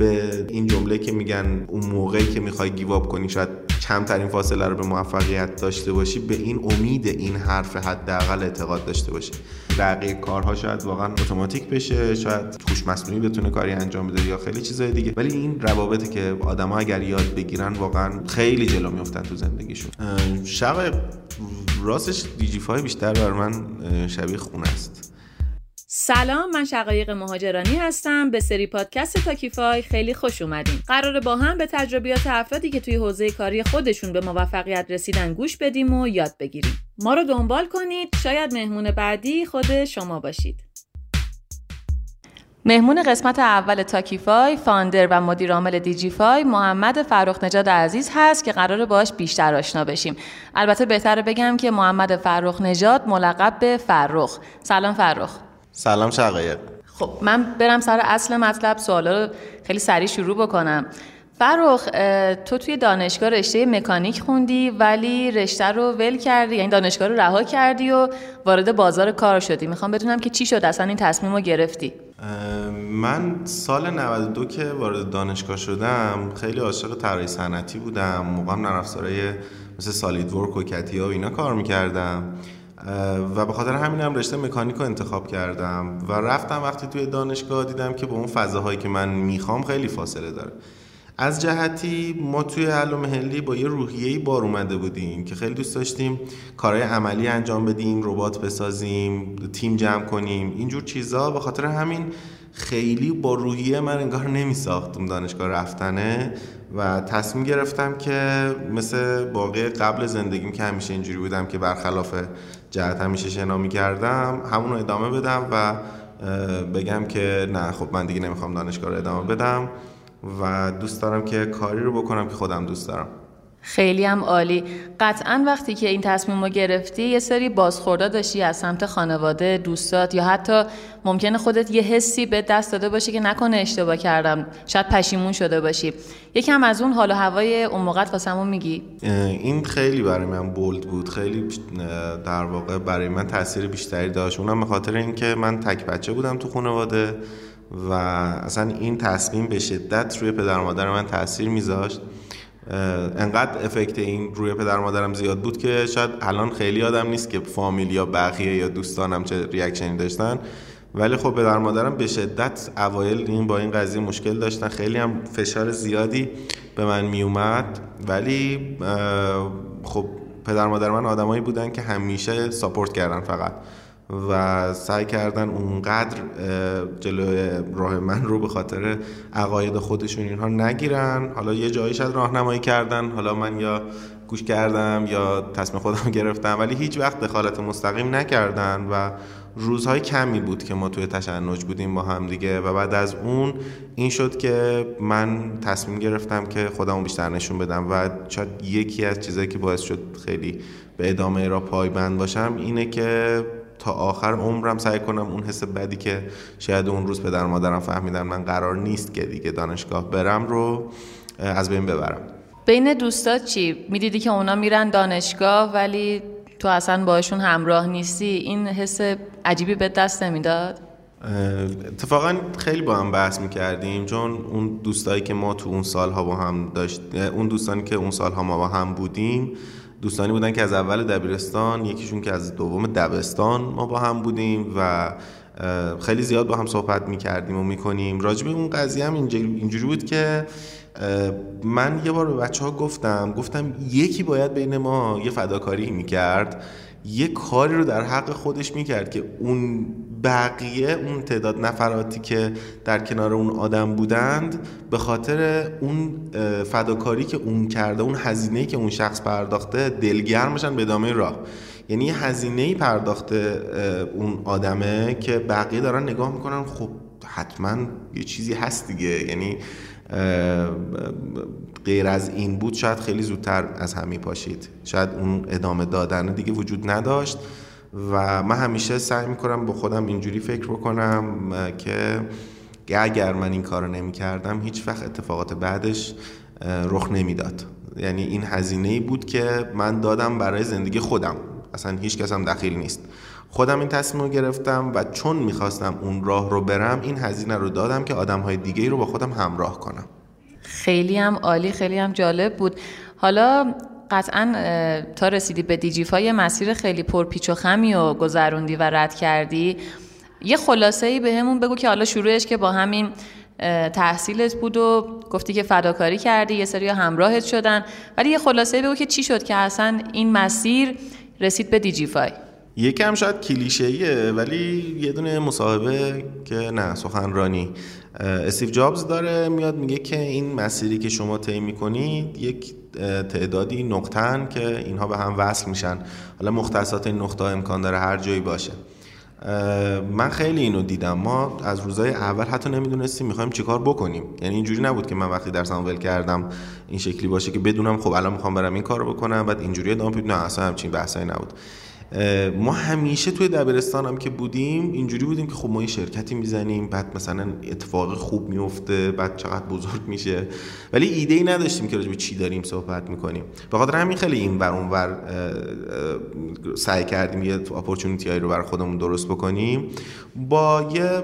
به این جمله که میگن اون موقعی که می‌خوای گیواب کنی شاید کمترین فاصله رو به موفقیت داشته باشی به این امید این حرف حداقل اعتقاد داشته باشی. بقیه کارها شاید واقعا اتوماتیک بشه شاید هوش مصنوعی بتونه کاری انجام بده یا خیلی چیزای دیگه. ولی این روابطی که آدما اگر یاد بگیرن واقعا خیلی جلو میفتن تو زندگیشون. شب راستش دیجی فای بیشتر بر من شبیه خونه است. سلام من شقایق مهاجرانی هستم. به سری پادکست Talkify خیلی خوش اومدین قراره با هم به تجربیات افرادی که توی حوزه کاری خودشون به موفقیت رسیدن گوش بدیم و یاد بگیریم. ما رو دنبال کنید. شاید مهمون بعدی خود شما باشید. مهمون قسمت اول Talkify founder و مدیر عامل Digify محمد فرخ‌نژاد عزیز هست که قراره باهاش بیشتر آشنا بشیم. البته بهتره بگم که محمد فرخ‌نژاد ملقب به فرخ سلام فرخ سلام شقایق. خب من برم سر اصل مطلب سوالا رو خیلی سریع شروع بکنم. فرخ تو توی دانشگاه رشته مکانیک خوندی ولی رشته رو ول کردی یعنی دانشگاه رو رها کردی و وارد بازار کار شدی. می‌خوام بدونم که چی شد؟ اصلا این تصمیم رو گرفتی؟ من سال 92 که وارد دانشگاه شدم خیلی عاشق طراحی صنعتی بودم. موقع نرم مثل سالید ورک و کتیا و اینا کار می‌کردم. و به خاطر همین هم رشته مکانیک رو انتخاب کردم و رفتم وقتی توی دانشگاه دیدم که با اون فضاهایی که من می‌خوام خیلی فاصله داره. از جهتی ما توی علوم مهلی با یه روحیه‌ای بار اومده بودیم که خیلی دوست داشتیم کارهای عملی انجام بدیم ربات بسازیم تیم جمع کنیم اینجور چیزا. به خاطر همین خیلی با روحیه من انگار نمی ساختم دانشگاه رفتنه و تصمیم گرفتم که مثل باقی قبل زندگیم که همیشه اینجوری بودم که برخلاف جهت همیشه شنا می کردم همون رو ادامه بدم و بگم که نه خب من دیگه نمی‌خوام دانشگاه رو ادامه بدم و دوست دارم که کاری رو بکنم که خودم دوست دارم. خیلی هم عالی. قطعا وقتی که این تصمیم رو گرفتی یه سری بازخورده داشتی از سمت خانواده دوستات یا حتی ممکنه خودت یه حسی به دست داده باشی که نکنه اشتباه کردم. شاید پشیمون شده باشی. یکم از اون حال و هوای اون موقع واسمون میگی. این خیلی برای من بولد بود. خیلی در واقع برای من تاثیر بیشتری داشت. اونم به خاطر اینکه من تک بچه بودم تو خانواده و اصلا این تصمیم به شدت روی پدر مادر من تاثیر میذاشت. انقدر افکت این روی پدر مادرم زیاد بود که شاید الان خیلی آدم نیست که فامیل یا بقیه یا دوستانم چه ریاکشنی داشتن. ولی خب پدر مادرم به شدت اوایل این با این قضیه مشکل داشتن. خیلی هم فشار زیادی به من میومد. ولی خب پدر مادر من آدمایی بودن که همیشه ساپورت کردن فقط. و سعی کردن اونقدر جلوی راه من رو به خاطر عقاید خودشون اینها نگیرن. حالا یه جایی شاید راهنمایی کردن. حالا من یا گوش کردم یا تصمیم خودم گرفتم. ولی هیچ وقت دخالت مستقیم نکردن و روزهای کمی بود که ما توی تشنج بودیم با هم دیگه. و بعد از اون این شد که من تصمیم گرفتم که خودمو بیشتر نشون بدم. و شاید یکی از چیزایی که باعث شد خیلی به ادامه را پایبند باشم اینه که تا آخر عمرم سعی کنم اون حس بدی که شاید اون روز پدر مادرم فهمیدن من قرار نیست که دیگه دانشگاه برم رو از بین ببرم. بین دوستات چی؟ می‌دیدی که اونا میرن دانشگاه ولی تو اصلا باشون همراه نیستی؟ این حس عجیبی به دست نمی‌داد؟ اتفاقا خیلی با هم بحث می‌کردیم چون اون دوستایی که ما تو اون سالها با هم داشت اون دوستانی که اون سالها ما با هم بودیم دوستانی بودن که از اول دبیرستان یکیشون که از دوم دبستان ما با هم بودیم و خیلی زیاد با هم صحبت می‌کردیم و می‌کنیم. راجب اون قضیه هم اینجوری بود که من یه بار به بچه ها گفتم گفتم یکی باید بین ما یه فداکاری می‌کرد یه کاری رو در حق خودش می‌کرد که اون بقیه اون تعداد نفراتی که در کنار اون آدم بودند به خاطر اون فداکاری که اون کرده اون هزینه‌ای که اون شخص پرداخته دلگرم بشن به ادامه راه. یعنی هزینه پرداخته اون آدمه که بقیه دارن نگاه می‌کنن خب حتما یه چیزی هست دیگه. یعنی غیر از این بود شاید خیلی زودتر از همی پاشید. شاید اون ادامه دادن دیگه وجود نداشت. و من همیشه سعی می‌کنم با خودم اینجوری فکر بکنم که اگر من این کارو نمی کردم هیچ وقت اتفاقات بعدش رخ نمی‌داد. یعنی این هزینه ای بود که من دادم برای زندگی خودم. اصلا هیچ کس هم دخیل نیست. خودم این تصمیم رو گرفتم و چون می‌خواستم اون راه رو برم این هزینه رو دادم که آدم های دیگه رو با خودم همراه کنم. خیلی هم عالی خیلی هم جالب بود. حالا قطعا تا رسیدی به دیجیفای مسیر خیلی پرپیچ و خمی و گذروندی و رد کردی یه خلاصه ای به همون بگو که حالا شروعش که با همین تحصیلت بود و گفتی که فداکاری کردی یه سری همراهت شدن ولی یه خلاصه بگو که چی شد که اصلا این مسیر رسید به دیجیفای؟ یکم شاید کلیشه‌ایه ولی یه دونه مصاحبه که نه سخنرانی. استیو جابز داره میاد میگه که این مسیری که شما طی می‌کنید یک تعدادی نقطن که اینها به هم وصل میشن. حالا مختصات این نقطه امکان داره هر جایی باشه. من خیلی اینو دیدم. ما از روزای اول حتی نمی‌دونستیم می‌خوایم چیکار بکنیم. یعنی اینجوری نبود که من وقتی درسم ول کردم این شکلی باشه که بدونم خب الان می‌خوام برم این کارو بکنم بعد اینجوری ادامه نه اصلا همچین بحثایی نبود. ما همیشه توی دبیرستان هم که بودیم اینجوری بودیم که خب ما یه شرکتی می‌زنیم بعد مثلا اتفاق خوب میفته بعد چقدر بزرگ میشه. ولی ایده ای نداشتیم که راجع چی داریم صحبت می‌کنیم. به خاطر همین خیلی این بر اون ور سعی کردیم یه اپورتونیتی هایی رو برای خودمون درست بکنیم. با یه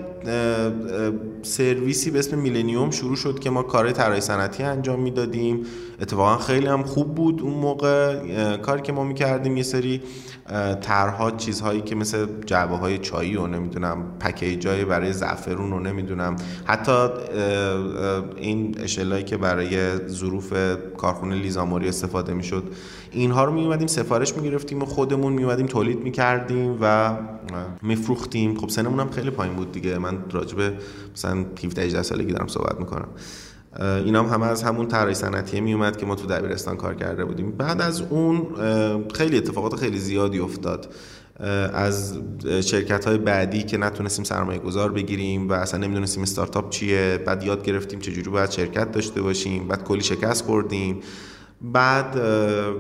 سرویسی به اسم میلنیوم شروع شد که ما کار طراحی صنعتی انجام می‌دادیم. اتفاقا خیلی هم خوب بود اون موقع. کاری که ما می‌کردیم یه سری طرها چیزهایی که مثل جعبه های چایی و نمی‌دونم پکیجای برای زعفرون و نمی‌دونم. حتی این اشلایی که برای ظروف کارخونه لیزاموری استفاده می‌شد اینها رو میومدیم سفارش می‌گرفتیم و خودمون میومدیم تولید می‌کردیم و میفروختیم. خب سنمون هم خیلی پایین بود دیگه. من راجبه مثلا 17 18 سالگی دارم صحبت می‌کنم. اینا هم همه از همون طراحی صنعتی می اومد که ما تو دبیرستان کار کرده بودیم. بعد از اون خیلی اتفاقات خیلی زیادی افتاد. از شرکت های بعدی که نتونستیم سرمایه گذار بگیریم و اصلا نمی‌دونستیم استارتاپ چیه. بعد یاد گرفتیم چجوری باید شرکت داشته باشیم. بعد کلی شکست خوردیم. بعد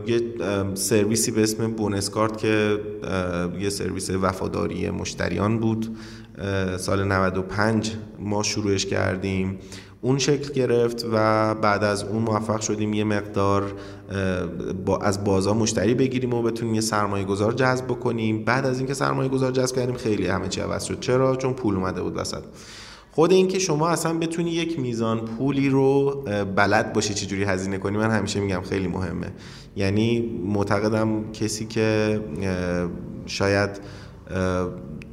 یه سرویسی به اسم بونسکارت که یه سرویس وفاداری مشتریان بود. سال 95 ما شروعش کردیم. اون شکل گرفت و بعد از اون موفق شدیم یه مقدار با از بازار مشتری بگیریم و بتونیم یه سرمایه گذار جذب بکنیم. بعد از اینکه سرمایه گذار جذب کردیم خیلی همه چی عوض شد. چرا؟ چون پول اومده بود وسط. خود اینکه شما اصلا بتونی یک میزان پولی رو بلد باشی چجوری هزینه کنی من همیشه میگم خیلی مهمه. یعنی معتقدم کسی که شاید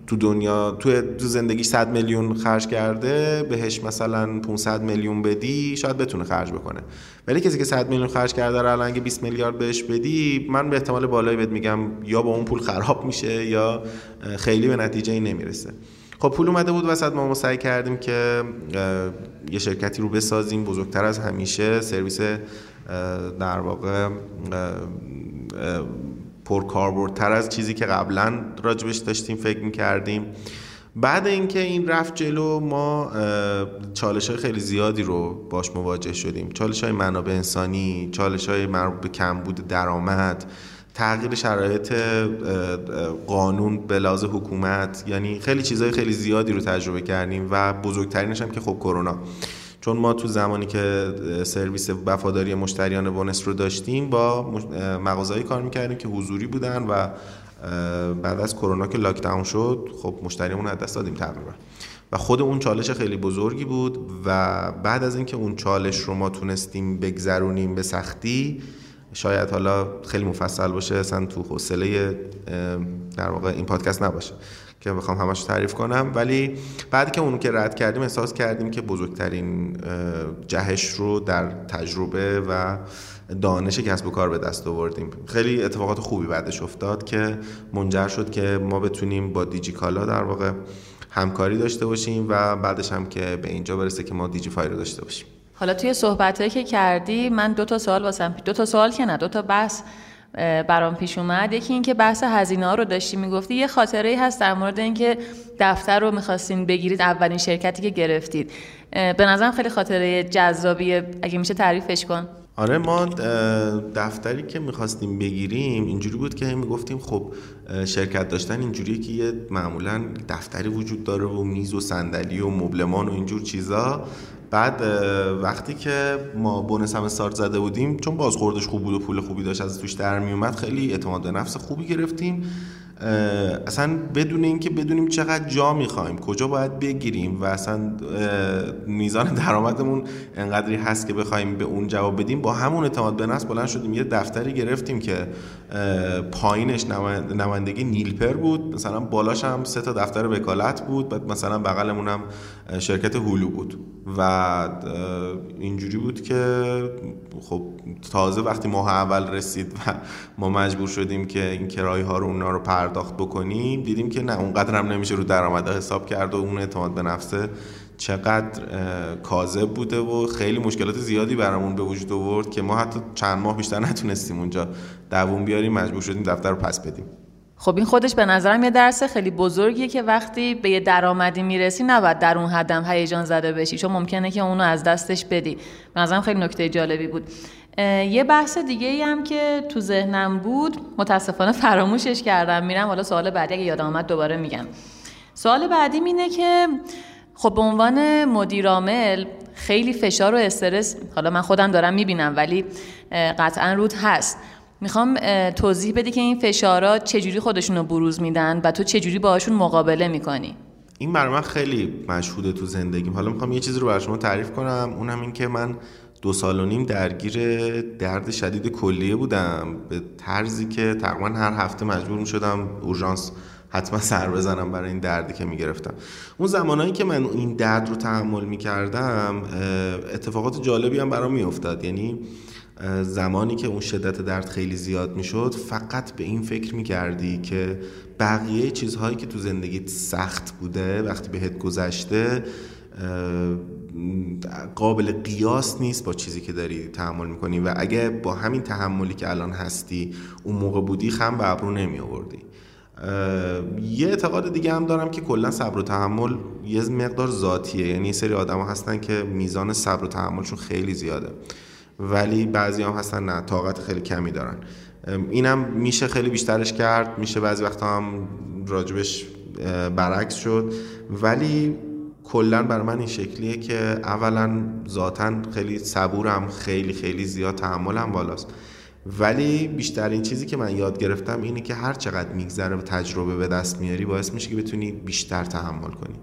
تو دنیا تو زندگی 100 میلیون خرج کرده بهش مثلا 500 میلیون بدی شاید بتونه خرج بکنه. ولی کسی که 100 میلیون خرج کرده رو الان 20 میلیارد بهش بدی من به احتمال بالایی بهت میگم یا با اون پول خراب میشه یا خیلی به نتیجه ای نمی‌رسه. خب پول اومده بود وسط ما سعی کردیم که یه شرکتی رو بسازیم. بزرگتر از همیشه سرویس در واقع پرکاربردتر از چیزی که قبلا راجبش داشتیم فکر می‌کردیم. بعد اینکه این رفت جلو ما چالش های خیلی زیادی رو باش مواجه شدیم. چالش های منابع انسانی چالش های مربوط به کمبود درآمد تغییر شرایط قانون به لحاظ حکومت یعنی خیلی چیزهای خیلی زیادی رو تجربه کردیم و بزرگترینش هم که خب کرونا. چون ما تو زمانی که سرویس وفاداری مشتریان بونس رو داشتیم با مغازهایی کار می‌کردیم که حضوری بودن و بعد از کرونا که لاکداون شد خب مشتریمون از دست دادیم تقریبا. و خود اون چالش خیلی بزرگی بود و بعد از اینکه اون چالش رو ما تونستیم بگذرونیم به سختی شاید حالا خیلی مفصل باشه اصلا تو حوصله در واقع این پادکست نباشه. که بخوام همش تعریف کنم. ولی بعد که اونو که رد کردیم احساس کردیم که بزرگترین جهش رو در تجربه و دانش کسب و کار به دست آوردیم. خیلی اتفاقات خوبی بعدش افتاد که منجر شد که ما بتونیم با دیجیکالا در واقع همکاری داشته باشیم و بعدش هم که به اینجا برسه که ما دیجیفای رو داشته باشیم. حالا توی صحبتهایی که کردی من دو تا سوال واسم دو تا سوال که نه دو تا بحث. برام پیش اومد. یکی اینکه بحث هزینه ها رو داشتی می‌گفتی. یه خاطره ای هست در مورد اینکه دفتر رو می‌خواستین بگیرید اولین شرکتی که گرفتید. به نظرم خیلی خاطره جذابیه. اگه میشه تعریفش کن. آره ما دفتری که می‌خواستیم بگیریم اینجوری بود که می‌گفتیم خب شرکت داشتن اینجوریه که یه معمولا دفتری وجود داره و میز و صندلی و مبلمان و اینجور چیزا. بعد وقتی که ما بونس هم استارت زده بودیم چون بازخوردش خوب بود و پول خوبی داشت از توش در میومد خیلی اعتماد به نفس خوبی گرفتیم. اصلا بدون اینکه بدونیم چقدر جا می‌خوایم کجا باید بگیریم و اصلا میزان درآمدمون انقدری هست که بخوایم به اون جواب بدیم با همون اعتماد به نفس بلند شدیم. یه دفتری گرفتیم که پایینش نمایندگی نیلپر بود. مثلا بالاش هم سه تا دفتر وکالت بود بعد مثلا بغلمون هم شرکت هولو بود. و اینجوری بود که خب تازه وقتی ماه اول رسید و ما مجبور شدیم که این کرایه ها رو اونا رو پرداخت بکنیم دیدیم که نه اونقدر هم نمیشه رو درآمد حساب کرد و اون اعتماد به نفسه چقدر کاذب بوده و خیلی مشکلات زیادی برامون به وجود آورد که ما حتی چند ماه بیشتر نتونستیم اونجا دووم بیاریم مجبور شدیم دفتر رو پس بدیم. خب این خودش به نظرم یه درس خیلی بزرگیه که وقتی به یه درآمدی می‌رسی نباید در اون حدم هیجان زده بشی چون ممکنه که اونو از دستش بدی. به نظرم خیلی نکته جالبی بود. یه بحث دیگه ای هم که تو ذهنم بود متاسفانه فراموشش کردم میرم حالا سوال بعدی اگه یادم آمد دوباره میگم. سوال بعدی اینه که خب به عنوان مدیرامل خیلی فشار و استرس حالا من خودم دارم می‌بینم ولی قطعا رود هست. می‌خوام توضیح بدی که این فشارات چجوری خودشون رو بروز میدن و تو چجوری باهاشون مقابله می‌کنی؟ این برای من خیلی مشهوده تو زندگیم. حالا می‌خوام یه چیزی رو برای شما تعریف کنم. اونم این که من دو سال و نیم درگیر درد شدید کلیه بودم. به طرزی که تقریبا هر هفته مجبور می شدم اورژانس حتما سر بزنم برای این دردی که می‌گرفتم. اون زمانهایی که من این درد رو تحمل می‌کردم اتفاقات جالبی هم برام میافتاد. یعنی زمانی که اون شدت درد خیلی زیاد می‌شد فقط به این فکر می‌کردی که بقیه چیزهایی که تو زندگیت سخت بوده وقتی بهت گذشته قابل قیاس نیست با چیزی که داری تحمل می‌کنی و اگه با همین تحملی که الان هستی اون موقع بودی خم به ابرو نمی آوردی یه اعتقاد دیگه هم دارم که کلا صبر و تحمل یه مقدار ذاتیه. یعنی یه سری آدم هستن که میزان صبر و تحملشون خیلی زیاده. ولی بعضی هم هستن نه طاقت خیلی کمی دارن. اینم میشه خیلی بیشترش کرد میشه بعضی وقتا هم راجبش برعکس شد. ولی کلا برای من این شکلیه که اولا ذاتا خیلی صبورم خیلی خیلی زیاد تحملم بالاست. ولی بیشترین چیزی که من یاد گرفتم اینه که هر چقدر میگذره و تجربه به دست میاری باعث میشه که بتونی بیشتر تحمل کنی.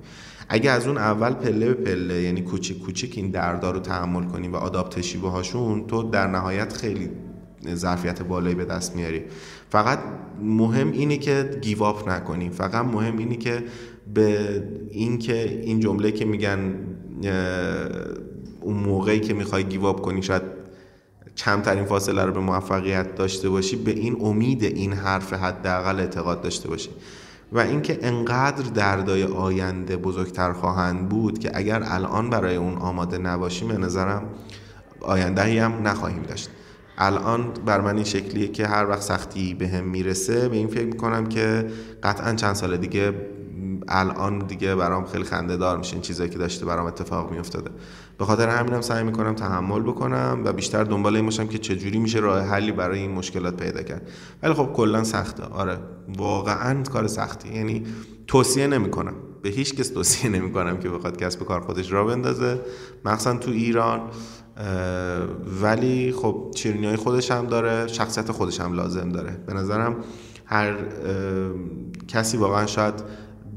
اگه از اون اول پله به پله یعنی کوچیک کوچیک این دردار رو تحمل کنی و آداپتشی باهاشون تو در نهایت خیلی ظرفیت بالایی به دست میاری. فقط مهم اینه که گیواپ نکنی. فقط مهم اینه که به این که این جمله که میگن اون موقعی که می‌خوای گیواپ کنی شاید کمترین فاصله رو به موفقیت داشته باشی به این امید این حرف حداقل اعتقاد داشته باشی. و اینکه انقدر دردای آینده بزرگتر خواهند بود که اگر الان برای اون آماده نباشیم به نظرم آینده هم نخواهیم داشت. الان بر من این شکلیه که هر وقت سختی به هم می‌رسه به این فکر می‌کنم که قطعا چند سال دیگه الان دیگه برام خیلی خنده دار میشه این چیزایی که داشته برام اتفاق میافتاده. به خاطر همینم سعی می‌کنم تحمل بکنم و بیشتر دنبال این باشم که چجوری میشه راه حلی برای این مشکلات پیدا کرد. ولی خب کلا سخته. آره. واقعا کار سختی. یعنی توصیه نمی‌کنم. به هیچ کس توصیه نمی‌کنم که بخواد کسب کار خودش را بندازه. مخصوصا تو ایران. ولی خب چیرینی های خودش هم داره. شخصیت خودش هم لازم داره. به نظرم هر کسی واقعا شاید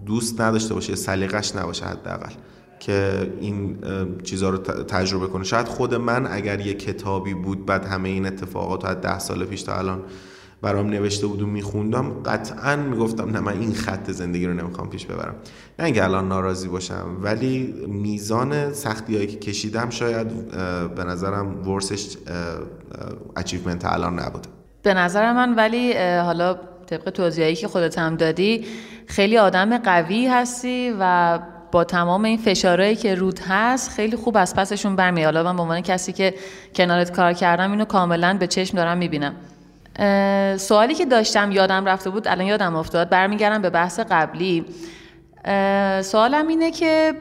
دوست نداشته باشه سلیقش نباشه حداقل. که این چیزها رو تجربه کنه. شاید خود من اگر یه کتابی بود بعد همه این اتفاقات از ده سال پیش تا الان برام نوشته بود و میخوندم قطعا می‌گفتم نه من این خط زندگی رو نمی‌خوام پیش ببرم. نه اینکه الان ناراضی باشم ولی میزان سختی هایی که کشیدم شاید به نظرم ورسش اچیومنت الان نبوده. به نظر من ولی حالا طبق توضیحی که خودت هم دادی خیلی آدم قوی هستی و با تمام این فشارهایی که رود هست خیلی خوب از پسشون برمیاد حالا من به عنوان کسی که کنارت کار کردم اینو کاملا به چشم دارم می‌بینم. سوالی که داشتم یادم رفته بود الان یادم افتاد برمیگردم به بحث قبلی. سوالم اینه که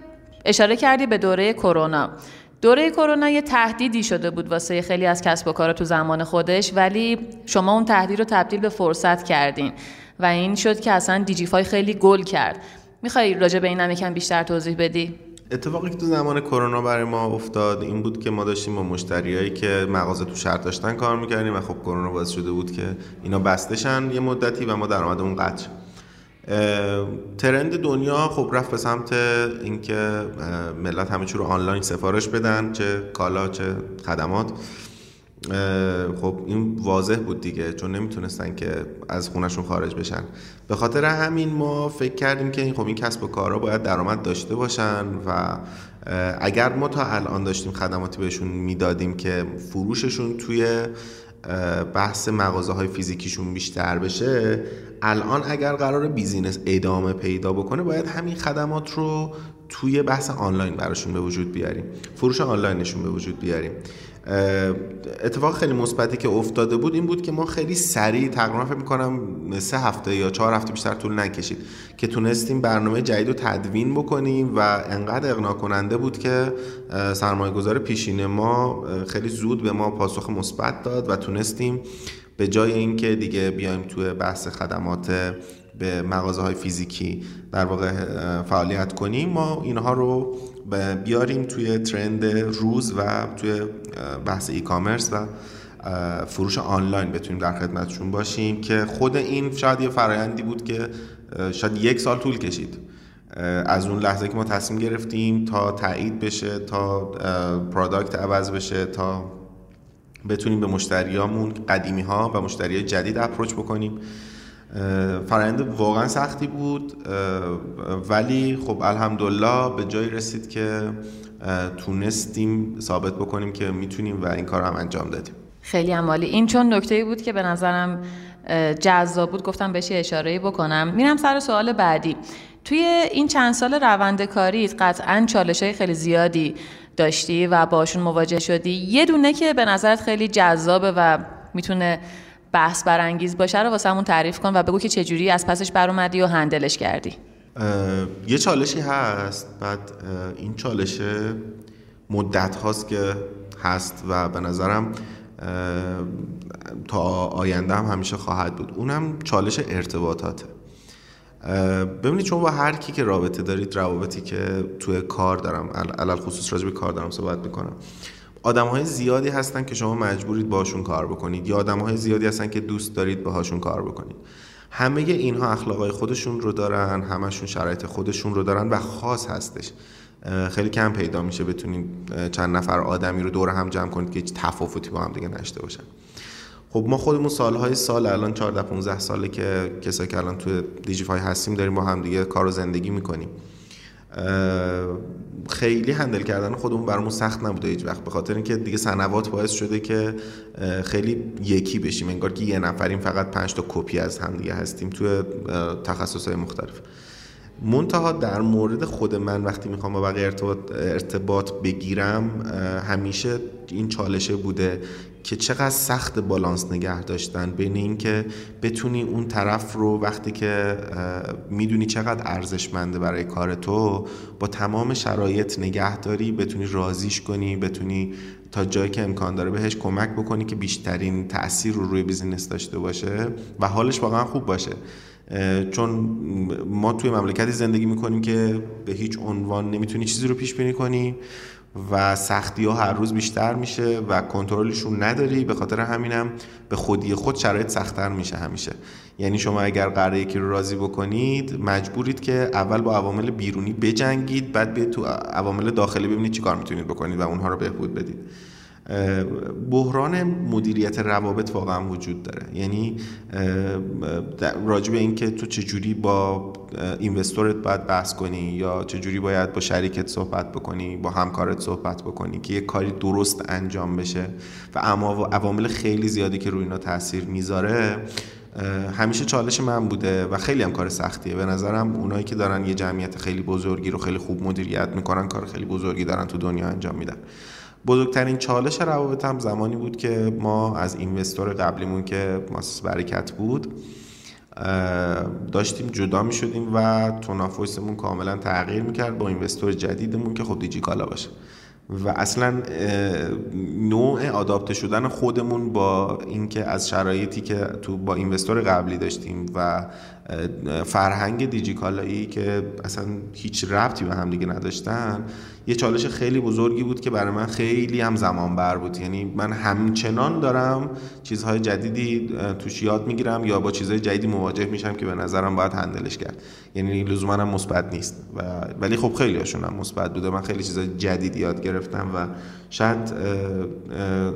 اشاره کردی به دوره کرونا. دوره کرونا یه تهدیدی شده بود واسه خیلی از کسب و کار تو زمان خودش ولی شما اون تهدید رو تبدیل به فرصت کردین و این شد که اصلا دیجیفای خیلی گل کرد. می‌خوای راجع به اینم یکم بیشتر توضیح بدی؟ اتفاقی که تو زمان کرونا برای ما افتاد این بود که ما داشتیم با مشتریایی که مغازه تو شرط داشتن کار می‌کردیم و خب کرونا باعث شده بود که اینا بستشن یه مدتی و ما درآمدمون قطع ترند دنیا خب رفت به سمت اینکه ملت همه چی رو آنلاین سفارش بدن چه کالا چه خدمات. خب این واضح بود دیگه چون نمی‌تونستن که از خونشون خارج بشن. به خاطر همین ما فکر کردیم که خب این کسب و کارها باید درآمد داشته باشن و اگر ما تا الان داشتیم خدماتی بهشون می‌دادیم که فروششون توی بحث مغازه های فیزیکیشون بیشتر بشه الان اگر قرار بیزینس ادامه پیدا بکنه باید همین خدمات رو توی بحث آنلاین براشون به وجود بیاریم. فروش آنلاینشون به وجود بیاریم. اتفاق خیلی مثبتی که افتاده بود این بود که ما خیلی سریع تقریبا فکر می‌کنم سه هفته یا چهار هفته بیشتر طول نکشید که تونستیم برنامه جدید رو تدوین بکنیم و انقدر اقناع کننده بود که سرمایه گذار پیشین ما خیلی زود به ما پاسخ مثبت داد و تونستیم به جای اینکه دیگه بیایم توی بحث خدمات به مغازه های فیزیکی در واقع فعالیت کنیم ما اینها رو بیاریم توی ترند روز و توی بحث ای کامرس و فروش آنلاین بتونیم در خدمتشون باشیم که خود این شاید یه فرایندی بود که شاید یک سال طول کشید. از اون لحظه که ما تصمیم گرفتیم تا تایید بشه تا پرادکت عوض بشه تا بتونیم به مشتریامون قدیمی ها و مشتری جدید اپروچ بکنیم. فرآیند واقعا سختی بود ولی خب الحمدلله به جایی رسید که تونستیم ثابت بکنیم که می‌تونیم و این کار هم انجام دادیم. خیلی عمالی این چون نکته بود که به نظرم جذاب بود گفتم بهش اشاره بکنم. میرم سر سوال بعدی. توی این چند سال روند کاری قطعا چالش های خیلی زیادی داشتی و باشون مواجه شدی. یه دونه که به نظرت خیلی جذابه و می‌تونه بحث برانگیز باشه رو واسه تعریف کن و بگو که چجوری از پسش بر اومدی و هندلش کردی. یه چالشی هست بعد این چالش مدت هاست که هست و به نظرم تا آینده هم همیشه خواهد بود. اونم چالش ارتباطاته. ببینید چون با هر کی که رابطه دارید روابطی که توی کار دارم علل خصوص راجع کار دارم صحبت می‌کنم. آدم های زیادی هستن که شما مجبورید باشون کار بکنید یا آدم های زیادی هستن که دوست دارید باهاشون کار بکنید. همه اینها اخلاقای خودشون رو دارن همشون شرایط خودشون رو دارن و خاص هستش. خیلی کم پیدا میشه بتونید چند نفر آدمی رو دور هم جمع کنید که هیچ تفاوتی با هم دیگه نشته باشن. خب ما خودمون سالهای سال الان 14 15 ساله که کسایی که الان توی دیجیفای هستیم داریم با هم دیگه کار زندگی می‌کنیم. خیلی هندل کردن خودمون برامون سخت نبوده هیچ وقت به خاطر اینکه دیگه سنوات باعث شده که خیلی یکی بشیم. انگار که یه نفریم فقط پنج تا کپی از هم دیگه هستیم توی های مختلف. منتها در مورد خود من وقتی می‌خوام با بقیه ارتباط, ارتباط بگیرم همیشه این چالشه بوده که چقدر سخت بالانس نگه داشتن بین اینکه بتونی اون طرف رو وقتی که می‌دونی چقدر ارزشمنده برای کار تو با تمام شرایط نگه داری بتونی رازیش کنی بتونی تا جایی که امکان داره بهش کمک بکنی که بیشترین تاثیر رو روی بیزینس داشته باشه و حالش واقعا خوب باشه. چون ما توی مملکتی زندگی می‌کنیم که به هیچ عنوان نمی‌تونی چیزی رو پیش بینی کنی. و سختی ها هر روز بیشتر میشه و کنترلشون نداری به خاطر همینم به خودی خود شرایط سختتر میشه همیشه. یعنی شما اگر قراره یکی رو راضی بکنید مجبورید که اول با عوامل بیرونی بجنگید بعد به تو عوامل داخلی ببینید چیکار می‌تونید بکنید و اونها رو بهبود بدید. بحران مدیریت روابط واقعا وجود داره. یعنی راجع به اینکه تو چجوری با اینوستورت باید بحث کنی یا چجوری باید با شریکت صحبت بکنی با همکارت صحبت بکنی که یه کاری درست انجام بشه و اما عوامل خیلی زیادی که روی اینا تاثیر می‌ذاره همیشه چالش من بوده و خیلی هم کار سختیه. به نظرم اونایی که دارن یه جمعیت خیلی بزرگی رو خیلی خوب مدیریت می‌کنن کار خیلی بزرگی دارن تو دنیا انجام میدن. بزرگترین چالش روابط هم زمانی بود که ما از اینوستور قبلیمون که ماسس برکت بود داشتیم جدا می شدیم و تنافسمون کاملا تغییر می‌کرد با اینوستور جدیدمون که خب دیجیکالا باشه. و اصلا نوع آداپته شدن خودمون با اینکه از شرایطی که تو با اینوستور قبلی داشتیم و فرهنگ دیجیکالایی که اصلا هیچ ربطی به هم دیگه نداشتن یه چالش خیلی بزرگی بود که برای من خیلی هم زمان بر بود. یعنی من همچنان دارم چیزهای جدیدی توش یاد می‌گیرم یا با چیزهای جدیدی مواجه میشم که به نظرم باید هندلش کرد. یعنی لزوما هم مثبت نیست. و ولی خب خیلی هاشون هم مثبت بوده. من خیلی چیزهای جدید یاد گرفتم و شاید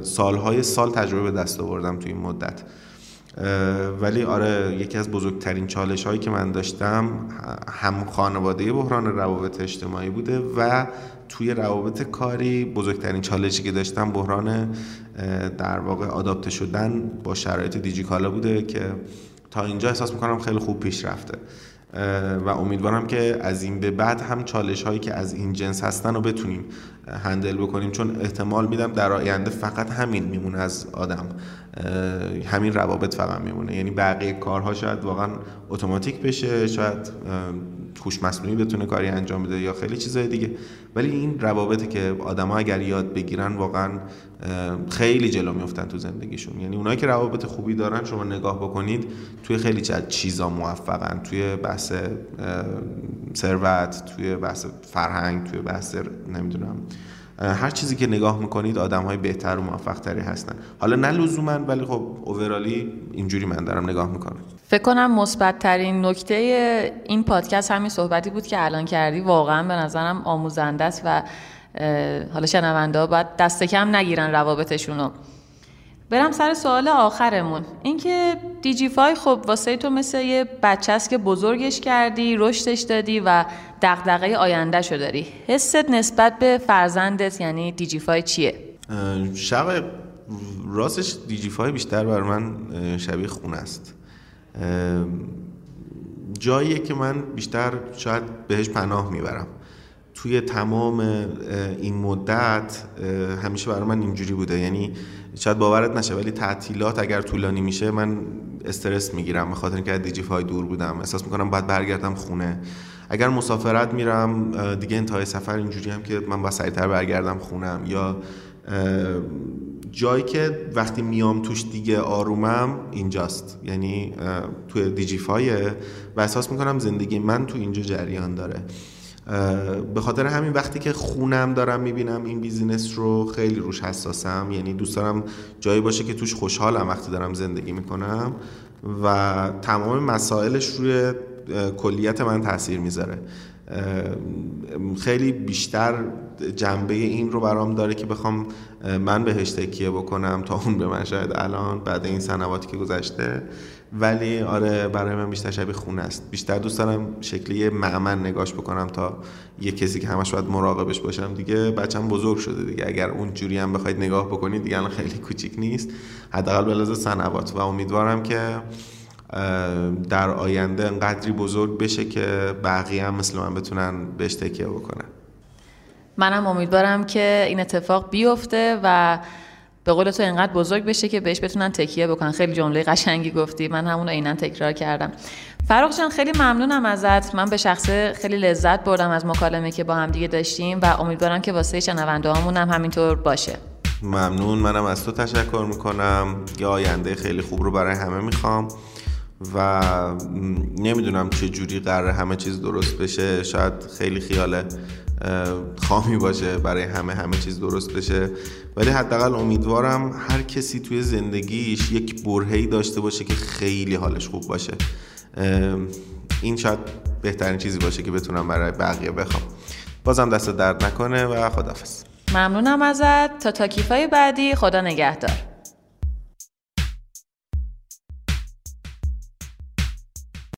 سالهای سال تجربه به دست آوردم تو این مدت. ولی آره یکی از بزرگترین چالش هایی که من داشتم هم خانواده بحران روابط اجتماعی بوده و توی روابط کاری بزرگترین چالشی که داشتم بحران در واقع آداپته شدن با شرایط دیجیکالا بوده که تا اینجا احساس می‌کنم خیلی خوب پیش رفته. و امیدوارم که از این به بعد هم چالش هایی که از این جنس هستن رو بتونیم هندل بکنیم. چون احتمال میدم در آینده فقط همین میمونه از آدم. همین روابط فقط میمونه. یعنی بقیه کارها شاید واقعا اتوماتیک بشه شاید هوش مصنوعی بتونه کاری انجام بده یا خیلی چیزای دیگه. ولی این روابطی که آدما اگر یاد بگیرن واقعا خیلی جلو میفتن تو زندگیشون. یعنی اونایی که روابط خوبی دارن شما نگاه بکنید توی خیلی چیزا موفقن. توی بحث ثروت توی بحث فرهنگ توی بحث نمی‌دونم هر چیزی که نگاه می‌کنید آدم های بهتر و موفق تری هستن. حالا نه لزوما ولی خب اوورالی اینجوری من دارم نگاه می‌کنم. فکر کنم مثبت ترین نکته این پادکست همین صحبتی بود که الان کردی. واقعا به نظرم آموزنده است و حالا شنونده ها باید دست کم نگیرن روابطشون رو. برم سر سوال آخرمون. اینکه دیجیفای خب واسه تو مثل یه بچه است که بزرگش کردی رشدش دادی و دغدغه آینده شو داری. حست نسبت به فرزندت یعنی دیجیفای چیه؟ شب راستش دیجیفای بیشتر بر من شبیه خونه است. جاییه که من بیشتر شاید بهش پناه می‌برم. توی تمام این مدت همیشه برای من اینجوری بوده. یعنی شاید باورت نشه ولی تعطیلات اگر طولانی میشه من استرس می‌گیرم به خاطر اینکه دیجیفای دور بودم. احساس می‌کنم باید برگردم خونه. اگر مسافرت میرم دیگه انتهای سفر اینجوری هم که من باید سریعتر برگردم خونم. یا جایی که وقتی میام توش دیگه آرومم اینجاست. یعنی توی دیجیفایه و احساس می‌کنم زندگی من تو اینجا جریان داره. به خاطر همین وقتی که خونم دارم می‌بینم این بیزینس رو خیلی روش حساسم یعنی دوست دارم جایی باشه که توش خوشحالم وقتی دارم زندگی می‌کنم و تمام مسائلش روی کلیت من تاثیر می‌ذاره. خیلی بیشتر جنبه این رو برام داره که بخوام من بهش تکیه بکنم تا اون به من شاید الان بعد این سنواتی که گذشته. ولی آره برای من بیشتر شبیه خونه است. بیشتر دوست دارم شکلی معمن نگاش بکنم تا یه کسی که همش باید مراقبش باشم دیگه بچم بزرگ شده دیگه. اگر اون جوری هم بخواید نگاه بکنید دیگه الان خیلی کوچیک نیست. حداقل به لحاظ سنوات و امیدوارم که در آینده انقدری بزرگ بشه که بقیه هم مثل من بتونن بهش تکیه بکنن. منم امیدوارم که این اتفاق بیفته و به قول تو اینقدر بزرگ بشه که بهش بتونن تکیه بکنن. خیلی جمله قشنگی گفتی. من همون عینا تکرار کردم. فراغ جان خیلی ممنونم ازت. من به شخصه خیلی لذت بردم از مکالمه که با هم دیگه داشتیم و امیدوارم که واسه شنونده هم همینطور باشه. ممنون. منم از تو تشکر می‌کنم. یه آینده خیلی خوب رو برای همه می‌خوام و نمی‌دونم چه جوری قرار همه چیز درست بشه. شاید خیلی خیال خامی باشه برای همه. همه چیز درست بشه. ولی حداقل امیدوارم هر کسی توی زندگیش یک برهی داشته باشه که خیلی حالش خوب باشه. این شاید بهترین چیزی باشه که بتونم برای بقیه بخوام. بازم دست درد نکنه و خدافز ممنونم ازت. تا تاکیفای بعدی خدا نگهدار.